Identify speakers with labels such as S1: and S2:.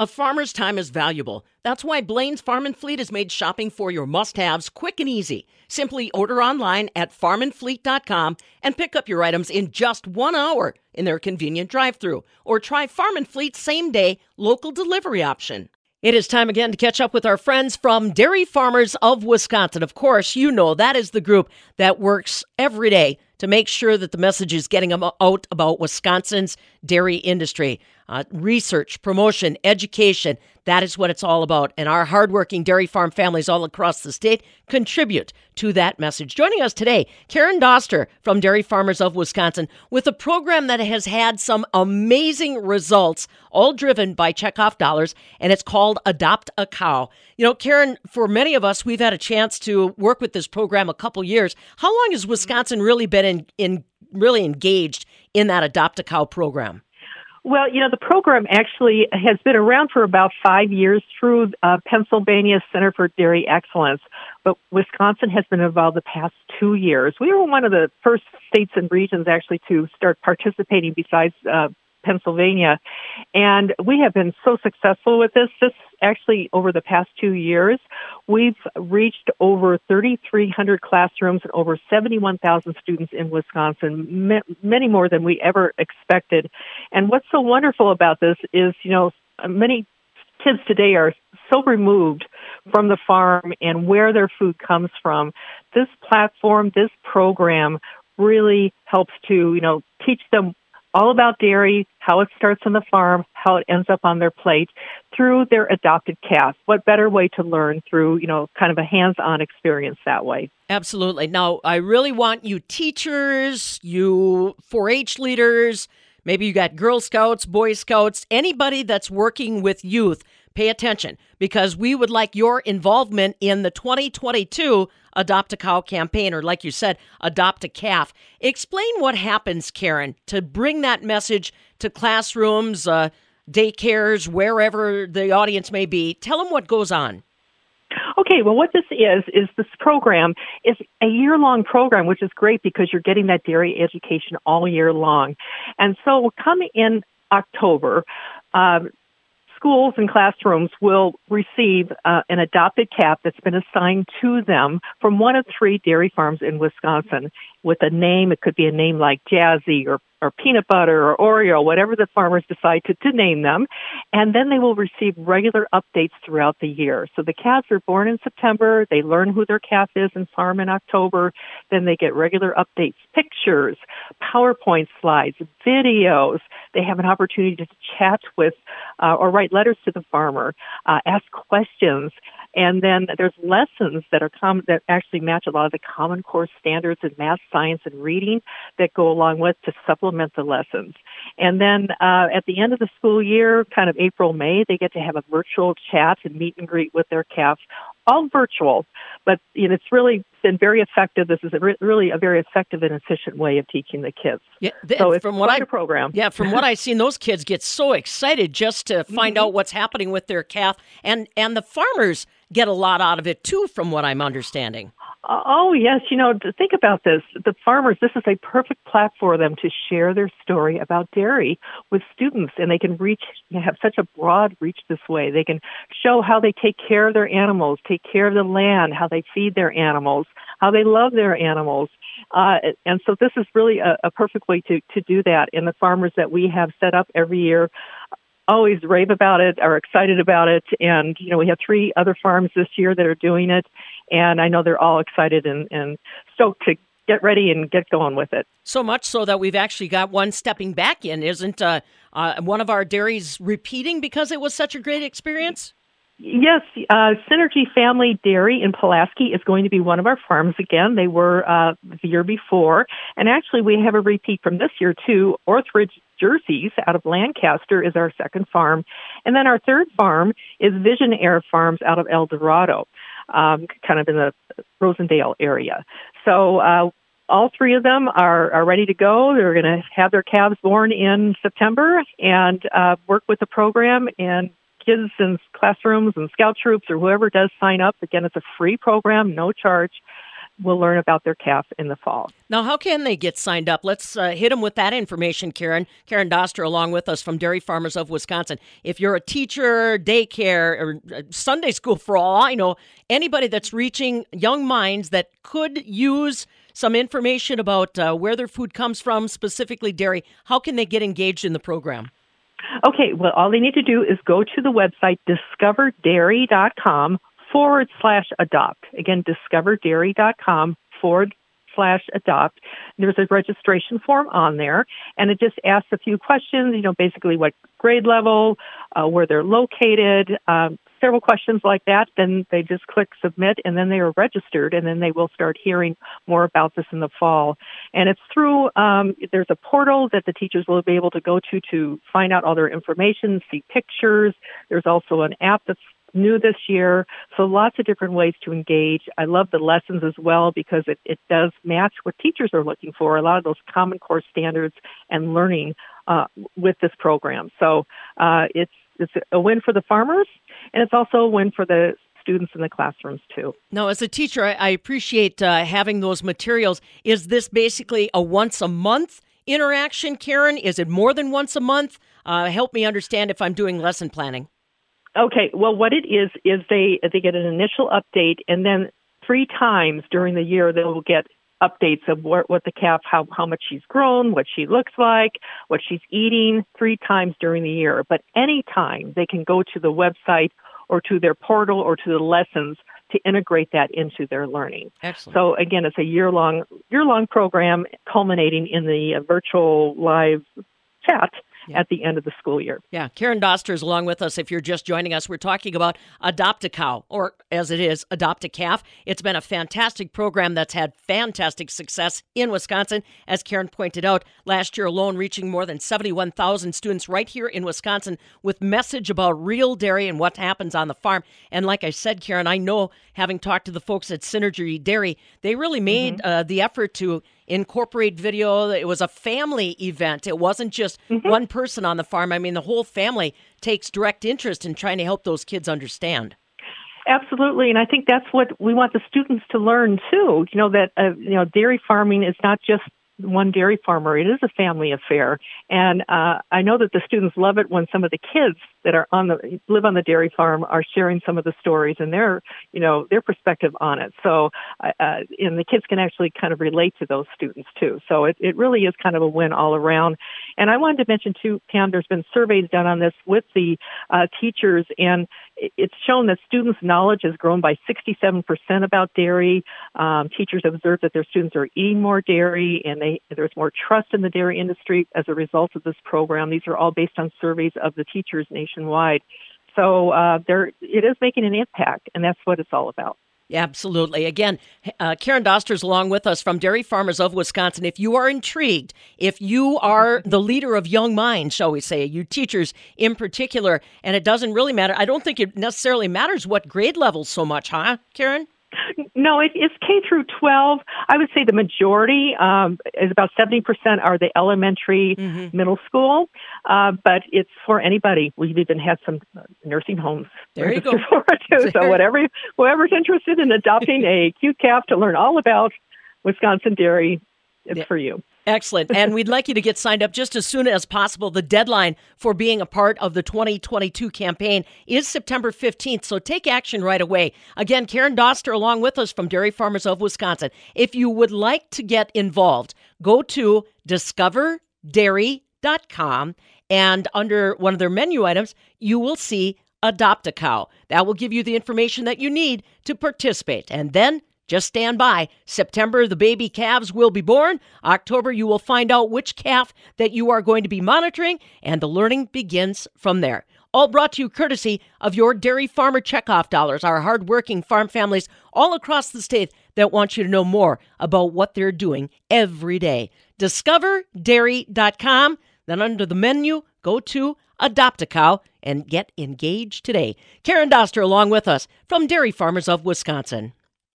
S1: A farmer's time is valuable. That's why Blain's Farm and Fleet has made shopping for your must haves quick and easy. Simply order online at farmandfleet.com and pick up your items in just one hour in their convenient drive through. Or try Farm and Fleet's same day local delivery option. It is time again to catch up with our friends from Dairy Farmers of Wisconsin. Of course, you know that is the group that works every day to make sure that the message is getting out about Wisconsin's dairy industry uh, research, promotion, education. That is what it's all about. And our hardworking dairy farm families all across the state contribute to that message. Joining us today, Karen Doster from Dairy Farmers of Wisconsin with a program that has had some amazing results, all driven by checkoff dollars, and it's called Adopt a Cow. You know, Karen, for many of us, we've had a chance to work with this program a couple years. How long has Wisconsin really been in, in really engaged in that Adopt a Cow program?
S2: Well, you know, the program actually has been around for about five years through uh, Pennsylvania Center for Dairy Excellence, but Wisconsin has been involved the past two years. We were one of the first states and regions actually to start participating besides uh, Pennsylvania. And we have been so successful with this. This actually, over the past two years, we've reached over 3,300 classrooms and over 71,000 students in Wisconsin, many more than we ever expected. And what's so wonderful about this is, you know, many kids today are so removed from the farm and where their food comes from. This platform, this program really helps to, you know, teach them all about dairy, how it starts on the farm, how it ends up on their plate through their adopted calf. What better way to learn through, you know, kind of a hands-on experience that way?
S1: Absolutely. Now, I really want you teachers, you 4-H leaders, maybe you got Girl Scouts, Boy Scouts, anybody that's working with youth pay attention because we would like your involvement in the 2022 Adopt a Cow campaign, or like you said, Adopt a Calf. Explain what happens, Karen, to bring that message to classrooms, uh, daycares, wherever the audience may be. Tell them what goes on.
S2: Okay, well, what this is, is this program is a year long program, which is great because you're getting that dairy education all year long. And so, come in October, um, schools and classrooms will receive uh, an adopted calf that's been assigned to them from one of three dairy farms in Wisconsin with a name. It could be a name like Jazzy or or peanut butter or Oreo, whatever the farmers decide to, to name them. And then they will receive regular updates throughout the year. So the calves are born in September. They learn who their calf is and farm in October. Then they get regular updates, pictures, PowerPoint slides, videos. They have an opportunity to chat with uh, or write letters to the farmer, uh, ask questions. And then there's lessons that are com- that actually match a lot of the Common Core standards in math, science, and reading that go along with to supplement the lessons. And then uh, at the end of the school year, kind of April, May, they get to have a virtual chat and meet and greet with their calf, all virtual. But you know, it's really been very effective. This is a re- really a very effective and efficient way of teaching the kids.
S1: Yeah, th-
S2: so it's
S1: from what
S2: I
S1: program. Yeah, from what I've seen, those kids get so excited just to find mm-hmm. out what's happening with their calf, and and the farmers get a lot out of it too, from what I'm understanding.
S2: Oh, yes. You know, think about this. The farmers, this is a perfect platform for them to share their story about dairy with students, and they can reach, have such a broad reach this way. They can show how they take care of their animals, take care of the land, how they feed their animals, how they love their animals. Uh, and so this is really a, a perfect way to, to do that. And the farmers that we have set up every year always rave about it, are excited about it. And, you know, we have three other farms this year that are doing it. And I know they're all excited and, and stoked to get ready and get going with it.
S1: So much so that we've actually got one stepping back in. Isn't uh, uh, one of our dairies repeating because it was such a great experience?
S2: Yes, uh, Synergy Family Dairy in Pulaski is going to be one of our farms again. They were uh, the year before, and actually we have a repeat from this year too. Orthridge Jerseys out of Lancaster is our second farm, and then our third farm is Vision Aire Farms out of Eldorado, um, kind of in the Rosendale area. So. Uh, all three of them are, are ready to go. They're going to have their calves born in September and uh, work with the program and kids in classrooms and scout troops or whoever does sign up. Again, it's a free program, no charge. will learn about their calf in the fall.
S1: Now, how can they get signed up? Let's uh, hit them with that information, Karen. Karen Doster, along with us from Dairy Farmers of Wisconsin. If you're a teacher, daycare, or uh, Sunday school, for all I know, anybody that's reaching young minds that could use some information about uh, where their food comes from, specifically dairy, how can they get engaged in the program?
S2: Okay, well, all they need to do is go to the website discoverdairy.com forward slash adopt. Again, discoverdairy.com forward slash adopt. There's a registration form on there, and it just asks a few questions, you know, basically what grade level, uh, where they're located, um, several questions like that. Then they just click submit, and then they are registered, and then they will start hearing more about this in the fall. And it's through, um, there's a portal that the teachers will be able to go to to find out all their information, see pictures. There's also an app that's new this year. So lots of different ways to engage. I love the lessons as well because it, it does match what teachers are looking for, a lot of those common core standards and learning uh, with this program. So uh, it's, it's a win for the farmers and it's also a win for the students in the classrooms too.
S1: Now, as a teacher, I, I appreciate uh, having those materials. Is this basically a once a month interaction, Karen? Is it more than once a month? Uh, help me understand if I'm doing lesson planning.
S2: Okay, well, what it is is they they get an initial update, and then three times during the year they will get updates of what, what the calf, how how much she's grown, what she looks like, what she's eating, three times during the year. But any time they can go to the website or to their portal or to the lessons to integrate that into their learning.
S1: Excellent.
S2: So again, it's a year long year long program culminating in the uh, virtual live chat yeah. at the end of the school year.
S1: Yeah, Karen Doster is along with us. If you're just joining us, we're talking about Adopt a Cow, or as it is, Adopt a Calf. It's been a fantastic program that's had fantastic success in Wisconsin. As Karen pointed out, last year alone, reaching more than 71,000 students right here in Wisconsin with message about real dairy and what happens on the farm. And like I said, Karen, I know having talked to the folks at Synergy Dairy, they really made mm-hmm. uh, the effort to incorporate video. It was a family event. It wasn't just mm-hmm. one person on the farm. I mean, the whole family takes direct interest in trying to help those kids understand.
S2: Absolutely, and I think that's what we want the students to learn too. You know that uh, you know dairy farming is not just one dairy farmer. It is a family affair, and uh, I know that the students love it when some of the kids that are on the live on the dairy farm are sharing some of the stories and their you know their perspective on it. So, uh, and the kids can actually kind of relate to those students too. So it it really is kind of a win all around. And I wanted to mention too, Pam. There's been surveys done on this with the uh, teachers, and it's shown that students' knowledge has grown by 67% about dairy. Um, teachers observe that their students are eating more dairy, and they, there's more trust in the dairy industry as a result of this program. These are all based on surveys of the teachers nationwide. So uh, there, it is making an impact, and that's what it's all about.
S1: Absolutely. Again, uh, Karen Doster's along with us from Dairy Farmers of Wisconsin. If you are intrigued, if you are the leader of young minds, shall we say, you teachers in particular, and it doesn't really matter, I don't think it necessarily matters what grade level so much, huh, Karen?
S2: No, it, it's K through 12. I would say the majority um, is about 70% are the elementary, mm-hmm. middle school, uh, but it's for anybody. We've even had some nursing homes.
S1: There you go.
S2: Too. So whatever, whoever's interested in adopting a cute calf to learn all about Wisconsin dairy. For you.
S1: Excellent. And we'd like you to get signed up just as soon as possible. The deadline for being a part of the 2022 campaign is September 15th, so take action right away. Again, Karen Doster along with us from Dairy Farmers of Wisconsin. If you would like to get involved, go to discoverdairy.com and under one of their menu items, you will see Adopt a Cow. That will give you the information that you need to participate. And then just stand by. September, the baby calves will be born. October, you will find out which calf that you are going to be monitoring, and the learning begins from there. All brought to you courtesy of your dairy farmer checkoff dollars, our hardworking farm families all across the state that want you to know more about what they're doing every day. DiscoverDairy.com. Then under the menu, go to Adopt a Cow and get engaged today. Karen Doster along with us from Dairy Farmers of Wisconsin.